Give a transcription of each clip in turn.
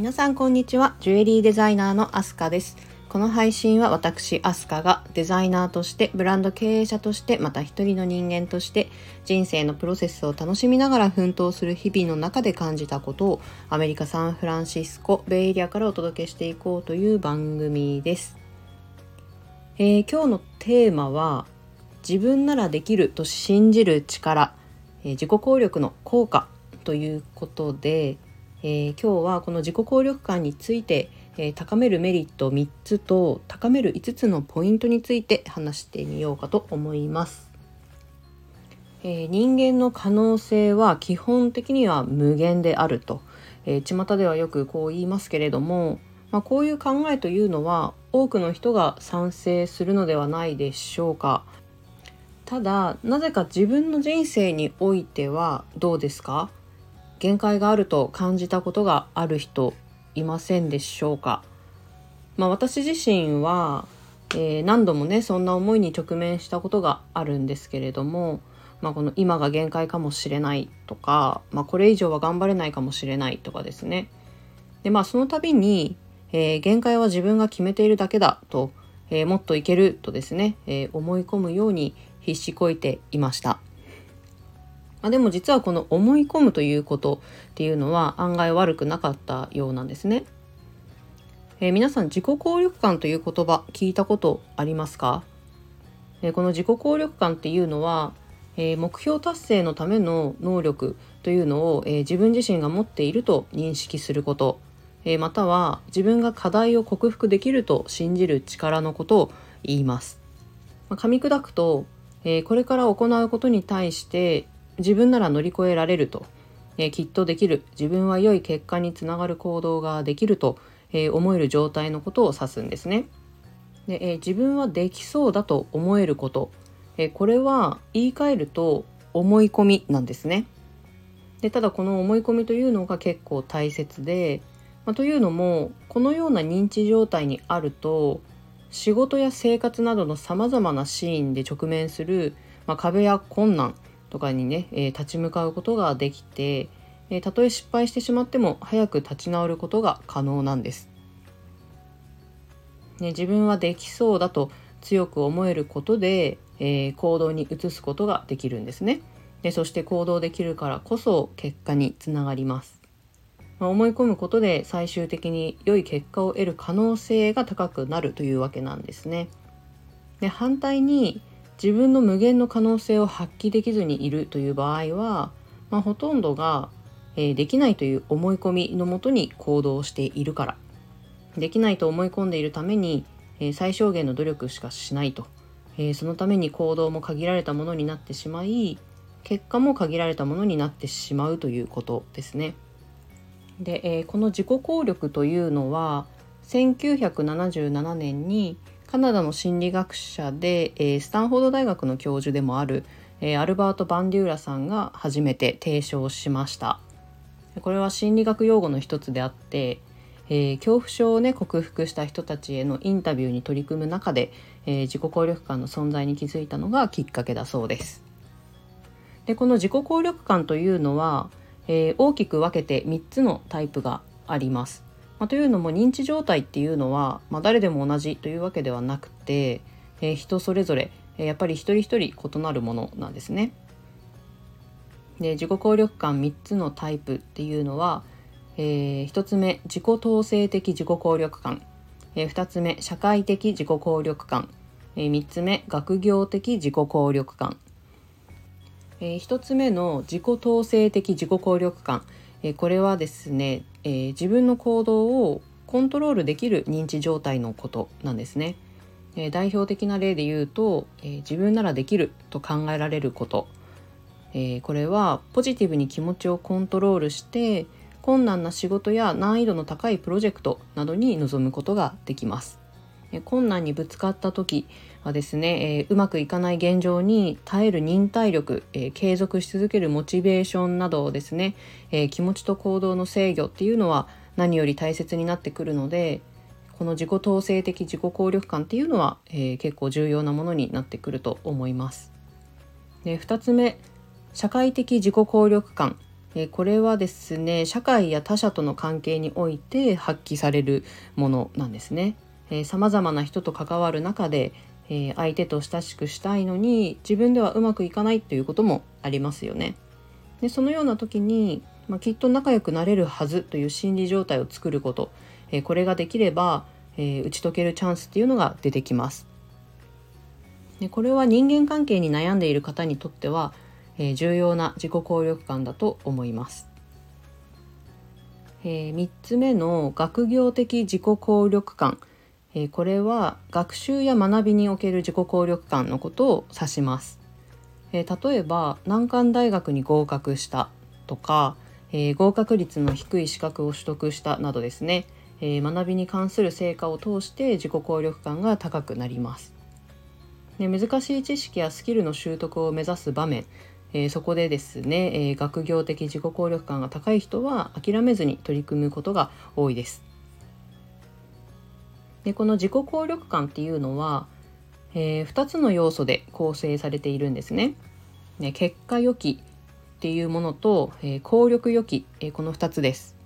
皆さんこんにちは。ジュエリーデザイナーのアスカです。この配信は私アスカがデザイナーとしてブランド経営者としてまた一人の人間として人生のプロセスを楽しみながら奮闘する日々の中で感じたことをアメリカ・サンフランシスコベイエリアからお届けしていこうという番組です、えー、今日のテーマは自分ならできると信じる力、えー、自己効力の効果ということで、えー、今日はこの自己効力感について、えー、高めるメリット3つと高める5つのポイントについて話してみようかと思います。えー、人間の可能性は基本的には無限であると、えー、巷ではよくこう言いますけれども、まあ、こういう考えというのは多くの人が賛成するのではないでしょうか。ただなぜか自分の人生においてはどうですか？限界があると感じたことがある人いませんでしょうか、まあ、私自身は、えー、何度もねそんな思いに直面したことがあるんです。けれども、まあ、この今が限界かもしれないとか、まあ、これ以上は頑張れないかもしれないとかです。ねでまあその度に、えー、限界は自分が決めているだけだと、えー、もっといけるとです。ね、え思い込むように必死こいていました。まあ、でも実はこの思い込むということっていうのは案外悪くなかったようなんですね。えー、皆さん自己効力感という言葉聞いたことありますか、えー、この自己効力感っていうのは、えー、目標達成のための能力というのを、え自分自身が持っていると認識すること、えまたは自分が課題を克服できると信じる力のことを言います。まあ、噛み砕くと、えこれから行うことに対して自分なら乗り越えられると、えー、きっとできる自分は良い結果につながる行動ができると、えー、思える状態のことを指すんですね。でえー、自分はできそうだと思えること、えこれは言い換えると思い込みなんですね。でただこの思い込みというのが結構大切で、まあ、というのもこのような認知状態にあると仕事や生活などのさまざまなシーンで直面する、まあ、壁や困難とかにね、えー、立ち向かうことができて、えー、たとえ失敗してしまっても早く立ち直ることが可能なんです。ね、自分はできそうだと強く思えることで、えー、行動に移すことができるんですね。でそして行動できるからこそ結果につながります。まあ、思い込むことで最終的に良い結果を得る可能性が高くなるというわけなんですね。で反対に自分の無限の可能性を発揮できずにいるという場合は、まあ、ほとんどが、えー、できないという思い込みのもとに行動しているからできないと思い込んでいるために、えー、最小限の努力しかしないと、えー、そのために行動も限られたものになってしまい結果も限られたものになってしまうということですね。で、えこの自己効力というのは1977年にカナダの心理学者で、えー、スタンフォード大学の教授でもある、えー、アルバート・バンデューラさんが初めて提唱しました。これは心理学用語の一つであって、えー、恐怖症をね克服した人たちへのインタビューに取り組む中で、えー、自己効力感の存在に気づいたのがきっかけだそうです。でこの自己効力感というのは、えー、大きく分けて3つのタイプがあります。まあ、というのも認知状態っていうのは、まあ、誰でも同じというわけではなくて、えー、人それぞれ、えー、やっぱり一人一人異なるものなんですね。で自己効力感3つのタイプっていうのは、えー、1つ目自己統制的自己効力感、えー、2つ目社会的自己効力感、えー、3つ目学業的自己効力感、えー、1つ目の自己統制的自己効力感。えこれはですね、えー、自分の行動をコントロールできる認知状態のことなんですね。えー、代表的な例で言うと、えー、自分ならできると考えられること、えこれはポジティブに気持ちをコントロールして困難な仕事や難易度の高いプロジェクトなどに臨むことができます。え困難にぶつかった時はですね、えー、うまくいかない現状に耐える忍耐力、えー、継続し続けるモチベーションなどですね、えー、気持ちと行動の制御っていうのは何より大切になってくるのでこの自己統制的自己効力感っていうのは、え結構重要なものになってくると思います。で2つ目社会的自己効力感、えこれはですね社会や他者との関係において発揮されるものなんですね。さまざまな人と関わる中で、えー、相手と親しくしたいのに自分ではうまくいかないということもありますよね。でそのような時に、まあ、きっと仲良くなれるはずという心理状態を作ること、えー、これができれば、えー、打ち解けるチャンスっていうのが出てきます。でこれは人間関係に悩んでいる方にとっては、えー、重要な自己効力感だと思います。えー、3つ目の学業的自己効力感、えー、これは学習や学びにおける自己効力感のことを指します。えー、例えば難関大学に合格したとか、えー、合格率の低い資格を取得したなどですね、えー、学びに関する成果を通して自己効力感が高くなります。で難しい知識やスキルの習得を目指す場面、えー、そこでですね、えー、学業的自己効力感が高い人は諦めずに取り組むことが多いです。でこの自己効力感っていうのは、えー、2つの要素で構成されているんですね。ね結果予期っていうものと、えー、効力予期、えー、この2つです。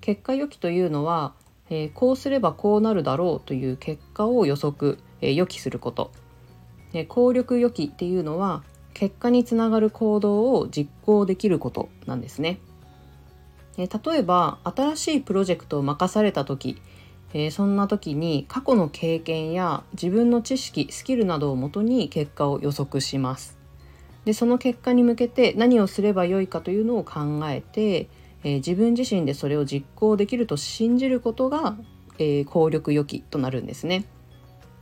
結果予期というのは、えー、こうすればこうなるだろうという結果を予測、えー、予期すること。で効力予期っていうのは結果につながる行動を実行できることなんですね。え例えば新しいプロジェクトを任された時えー、そんな時に過去の経験や自分の知識スキルなどをもとに結果を予測します。でその結果に向けて何をすればよいかというのを考えて、えー、自分自身でそれを実行できると信じることが、えー、効力予期となるんですね。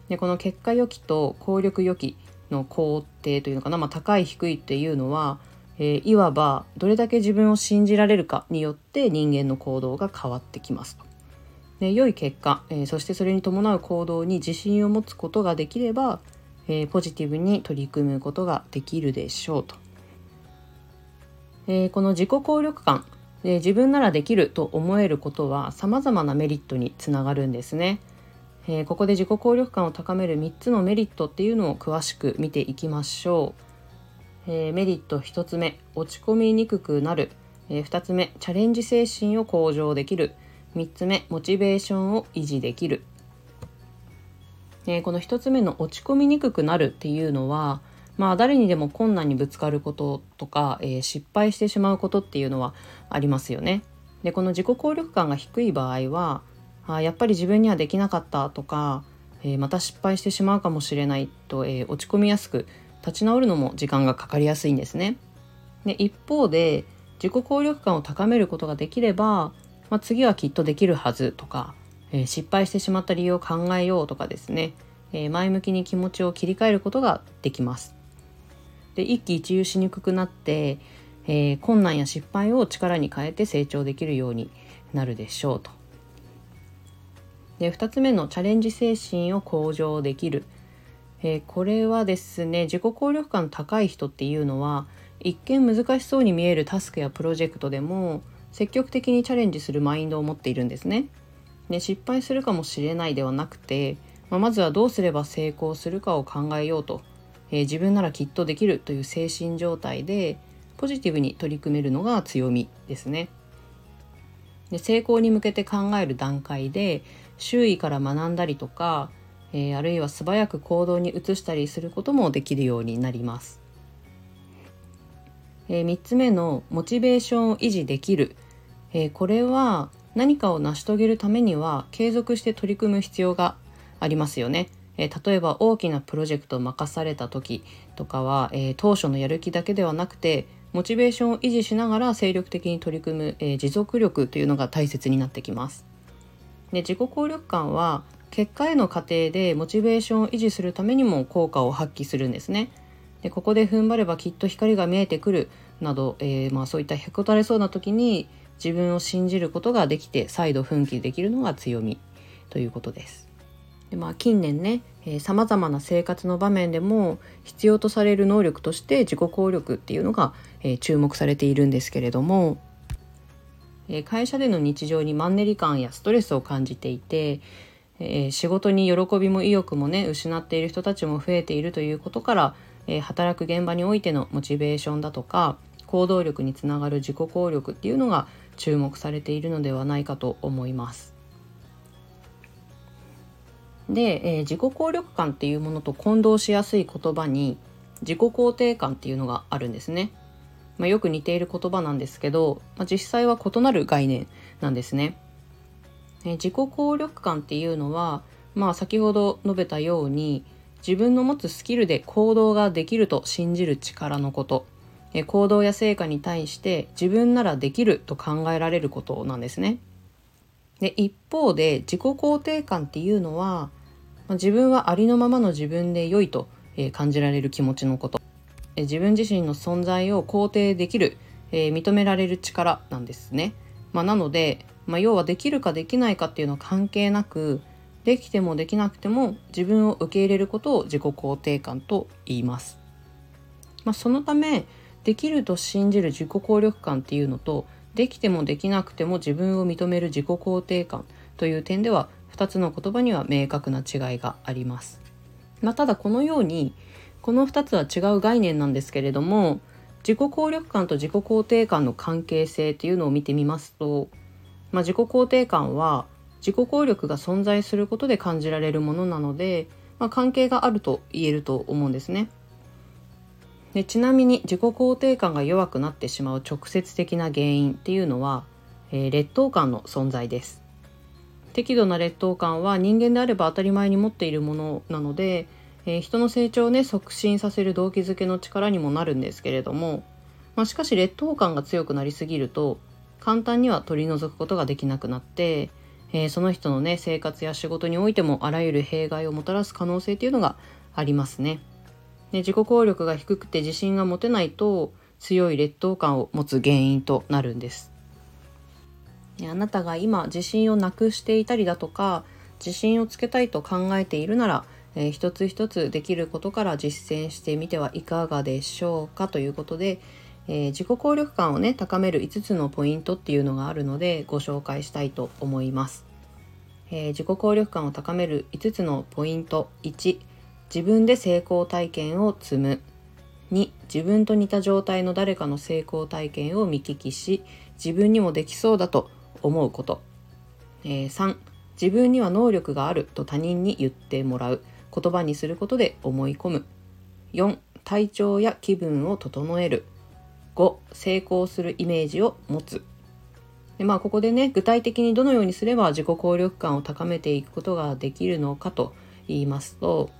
でこの結果予期と効力予期の工程というのかな、まあ、高い低いっていうのは、えー、いわばどれだけ自分を信じられるかによって人間の行動が変わってきますと。で良い結果、えー、そしてそれに伴う行動に自信を持つことができれば、えー、ポジティブに取り組むことができるでしょうと。えー、この自己効力感、え自分ならできると思えることは様々なメリットにつながるんですね。えここで自己効力感を高める3つのメリットっていうのを詳しく見ていきましょう。えメリット1つ目落ち込みにくくなる、え2つ目チャレンジ精神を向上できる3つ目モチベーションを維持できる、えー、この1つ目の落ち込みにくくなるっていうのはまあ誰にでも困難にぶつかることとか、えー、失敗してしまうことっていうのはありますよね。でこの自己効力感が低い場合はあやっぱり自分にはできなかったとか、えー、また失敗してしまうかもしれないと、えー、落ち込みやすく立ち直るのも時間がかかりやすいんですね。で一方で自己効力感を高めることができればまあ、次はきっとできるはずとか、えー、失敗してしまった理由を考えようとかですね、えー、前向きに気持ちを切り替えることができます。で一喜一憂しにくくなって、えー、困難や失敗を力に変えて成長できるようになるでしょうと。で2つ目のチャレンジ精神を向上できる、えー、これはですね自己効力感高い人っていうのは一見難しそうに見えるタスクやプロジェクトでも積極的にチャレンジするマインドを持っているんですね。で失敗するかもしれないではなくて、まあ、まずはどうすれば成功するかを考えようと、えー、自分ならきっとできるという精神状態でポジティブに取り組めるのが強みですね。で成功に向けて考える段階で周囲から学んだりとか、えー、あるいは素早く行動に移したりすることもできるようになります。えー、3つ目のモチベーションを維持できる、えー、これは何かを成し遂げるためには継続して取り組む必要がありますよね。えー、例えば大きなプロジェクトを任された時とかは、え当初のやる気だけではなくてモチベーションを維持しながら精力的に取り組む、え持続力というのが大切になってきます。で自己効力感は結果への過程でモチベーションを維持するためにも効果を発揮するんですね。でここで踏ん張ればきっと光が見えてくるなど、えー、まあ、そういったへこたれそうな時に自分を信じることができて再度奮起できるのが強みということです。でまあ、近年ねさまざまな生活の場面でも必要とされる能力として自己効力っていうのが、えー、注目されているんですけれども、えー、会社での日常にマンネリ感やストレスを感じていて、えー、仕事に喜びも意欲もね失っている人たちも増えているということからえ、働く現場においてのモチベーションだとか行動力につながる自己効力っていうのが注目されているのではないかと思います。で、えー、自己効力感っていうものと混同しやすい言葉に自己肯定感っていうのがあるんですね。まあ、よく似ている言葉なんですけど、まあ、実際は異なる概念なんですね。えー、自己効力感っていうのは、まあ、先ほど述べたように自分の持つスキルで行動ができると信じる力のこと。行動や成果に対して自分ならできると考えられることなんですね。で一方で自己肯定感っていうのはま自分はありのままの自分で良いと感じられる気持ちのこと自分自身の存在を肯定できる認められる力なんですね。まあ、なので、まあ、要はできるかできないかっていうのは関係なくできてもできなくても自分を受け入れることを自己肯定感と言います。まあ、そのためできると信じる自己効力感っていうのとできてもできなくても自分を認める自己肯定感という点では2つの言葉には明確な違いがあります。まあ、ただこのようにこの2つは違う概念なんですけれども自己効力感と自己肯定感の関係性っていうのを見てみますと、まあ、自己肯定感は自己効力が存在することで感じられるものなので、まあ、関係があると言えると思うんですね。でちなみに自己肯定感が弱くなってしまう直接的な原因っていうのは、えー、劣等感の存在です適度な劣等感は人間であれば当たり前に持っているものなので、えー、人の成長をね促進させる動機づけの力にもなるんですけれども、まあ、しかし劣等感が強くなりすぎると簡単には取り除くことができなくなって、えー、その人のね生活や仕事においてもあらゆる弊害をもたらす可能性っていうのがありますね。で自己効力が低くて自信が持てないと強い劣等感を持つ原因となるんです。あなたが今自信をなくしていたりだとか自信をつけたいと考えているなら、えー、一つ一つできることから実践してみてはいかがでしょうかということで、えー、自己効力感をね高める5つのポイントっていうのがあるのでご紹介したいと思います、えー、自己効力感を高める5つのポイント1自分で成功体験を積む。2自分と似た状態の誰かの成功体験を見聞きし自分にもできそうだと思うこと、えー、3自分には能力があると他人に言ってもらう。言葉にすることで思い込む。4体調や気分を整える。5成功するイメージを持つ。でまあここでね具体的にどのようにすれば自己効力感を高めていくことができるのかと言いますと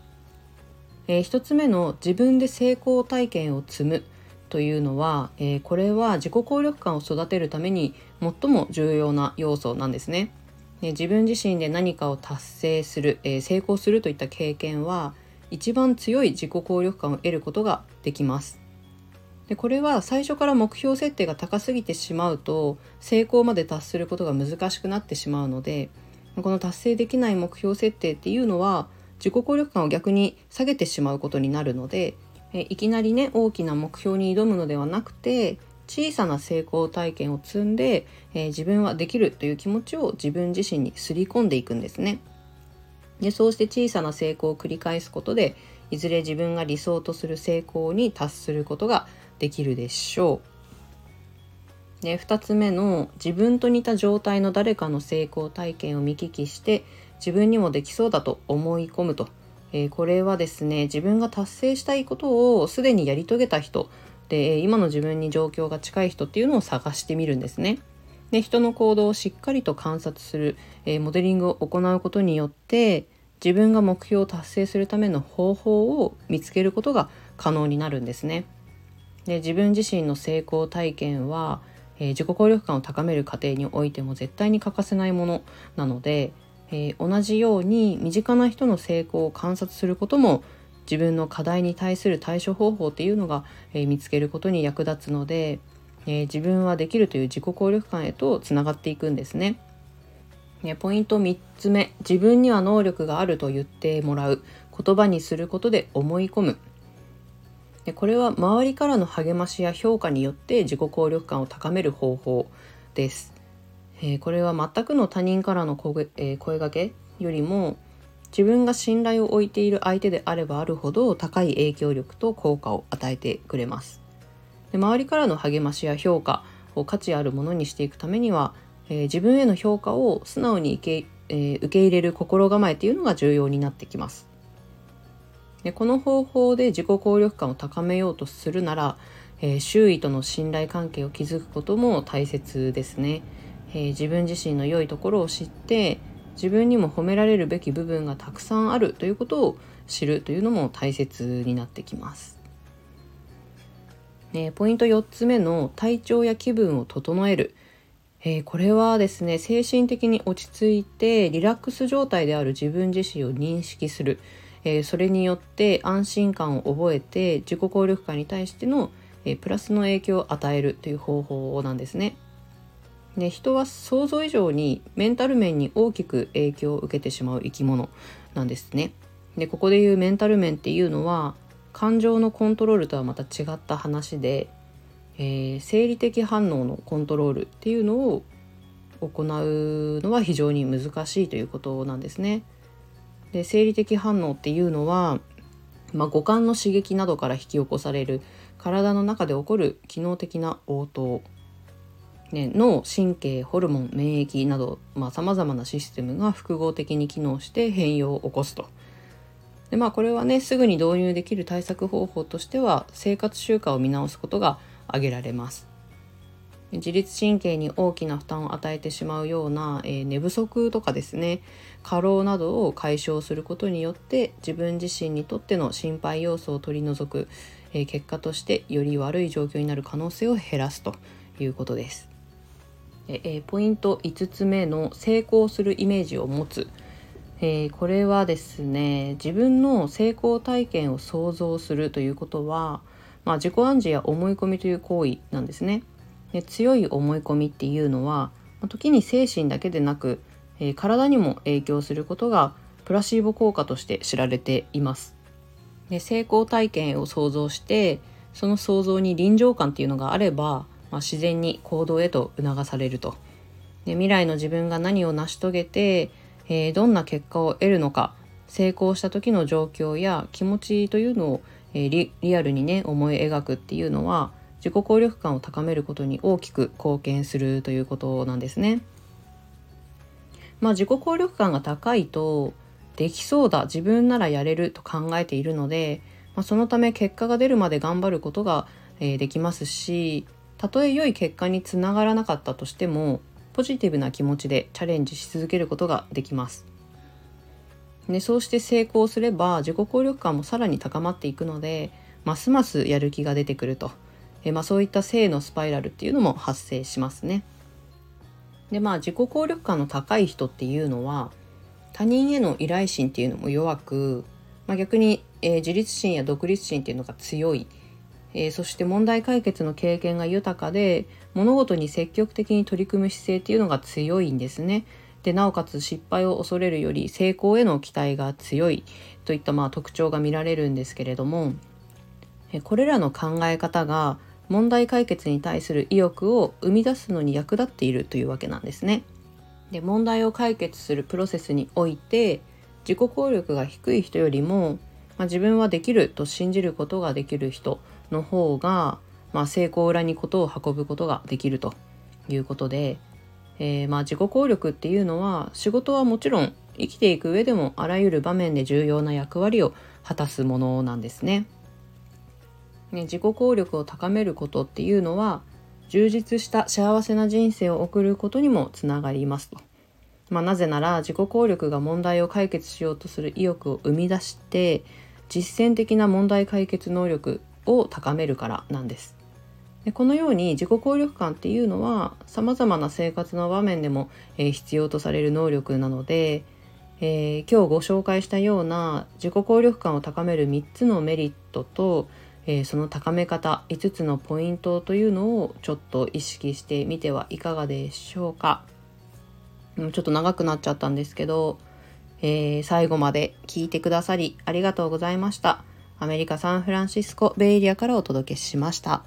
えー、1つ目の自分で成功体験を積むというのは、えー、これは自己効力感を育てるために最も重要な要素なんですね。で自分自身で何かを達成する、えー、成功するといった経験は一番強い自己効力感を得ることができます。でこれは最初から目標設定が高すぎてしまうと成功まで達することが難しくなってしまうのでこの達成できない目標設定っていうのは自己効力感を逆に下げてしまうことになるのでえいきなりね大きな目標に挑むのではなくて小さな成功体験を積んで、えー、自分はできるという気持ちを自分自身にすり込んでいくんですね。でそうして小さな成功を繰り返すことでいずれ自分が理想とする成功に達することができるでしょう。で2つ目の自分と似た状態の誰かの成功体験を見聞きして自分にもできそうだと思い込むと、えー、これはですね自分が達成したいことをすでにやり遂げた人で今の自分に状況が近い人っていうのを探してみるんですね。で人の行動をしっかりと観察する、えー、モデリングを行うことによって自分が目標を達成するための方法を見つけることが可能になるんですね。で自分自身の成功体験は、えー、自己効力感を高める過程においても絶対に欠かせないものなので、えー、同じように身近な人の成功を観察することも自分の課題に対する対処方法っていうのが、えー、見つけることに役立つので、えー、自分はできるという自己効力感へとつながっていくんですね。ポイント3つ目自分には能力があると言ってもらう言葉にすることで思い込むでこれは周りからの励ましや評価によって自己効力感を高める方法ですえー、これは全くの他人からの声,、えー、声がけよりも自分が信頼を置いている相手であればあるほど高い影響力と効果を与えてくれます。で周りからの励ましや評価を価値あるものにしていくためには、えー、自分への評価を素直に受け,、えー、受け入れる心構えというのが重要になってきます。でこの方法で自己効力感を高めようとするなら、えー、周囲との信頼関係を築くことも大切ですね、えー、自分自身の良いところを知って自分にも褒められるべき部分がたくさんあるということを知るというのも大切になってきます。ね、ポイント4つ目の体調や気分を整える、えー、これはですね精神的に落ち着いてリラックス状態である自分自身を認識する、えー、それによって安心感を覚えて自己効力感に対しての、えー、プラスの影響を与えるという方法なんですね。で人は想像以上にメンタル面に大きく影響を受けてしまう生き物なんですね。でここでいうメンタル面っていうのは感情のコントロールとはまた違った話で、えー、生理的反応のコントロールっていうのを行うのは非常に難しいということなんですね。で生理的反応っていうのは、まあ、五感の刺激などから引き起こされる体の中で起こる機能的な応答、ね、脳神経ホルモン免疫などさまざ、まなシステムが複合的に機能して変容を起こすと。でまあこれはねすぐに導入できる対策方法としては生活習慣を見直すことが挙げられます。自律神経に大きな負担を与えてしまうような、えー、寝不足とかですね過労などを解消することによって自分自身にとっての心配要素を取り除く、えー、結果としてより悪い状況になる可能性を減らすということです。えー、ポイント5つ目の成功するイメージを持つえー、これはですね自分の成功体験を想像するということは、まあ、自己暗示や思い込みという行為なんですね。で強い思い込みっていうのは、時に精神だけでなく、えー、体にも影響することがプラシーボ効果として知られています。で成功体験を想像してその想像に臨場感っていうのがあれば、まあ、自然に行動へと促されると。で未来の自分が何を成し遂げてえー、どんな結果を得るのか成功した時の状況や気持ちというのを、えー、リリアルにね思い描くっていうのは自己効力感を高めることに大きく貢献するということなんですね。まあ自己効力感が高いとできそうだ自分ならやれると考えているので、まあ、そのため結果が出るまで頑張ることが、えー、できますしたとえ良い結果につながらなかったとしてもポジティブな気持ちでチャレンジし続けることができます。でそうして成功すれば自己効力感もさらに高まっていくのでますますやる気が出てくるとえ、まあ、そういった性のスパイラルっていうのも発生しますね。でまあ自己効力感の高い人っていうのは他人への依頼心っていうのも弱く、まあ、逆に、えー、自立心や独立心っていうのが強いえー、そして問題解決の経験が豊かで物事に積極的に取り組む姿勢っていうのが強いんですね。でなおかつ失敗を恐れるより成功への期待が強いといったまあ特徴が見られるんですけれどもこれらの考え方が問題解決に対する意欲を生み出すのに役立っているというわけなんですね。で問題を解決するプロセスにおいて自己効力が低い人よりも、まあ、自分はできると信じることができる人の方が、まあ、成功裏にことを運ぶことができるということで、えー、まあ自己効力っていうのは仕事はもちろん生きていく上でもあらゆる場面で重要な役割を果たすものなんですね。ね自己効力を高めることっていうのは充実した幸せな人生を送ることにもつながりますと。まあ、なぜなら自己効力が問題を解決しようとする意欲を生み出して実践的な問題解決能力を高めるからなんです。でこのように自己効力感っていうのはさまざまな生活の場面でも、えー、必要とされる能力なので、えー、今日ご紹介したような自己効力感を高める3つのメリットと、えー、その高め方5つのポイントというのをちょっと意識してみてはいかがでしょうか。ちょっと長くなっちゃったんですけど、え、最後まで聞いてくださりありがとうございました。アメリカ・サンフランシスコ・ベイエリアからお届けしました。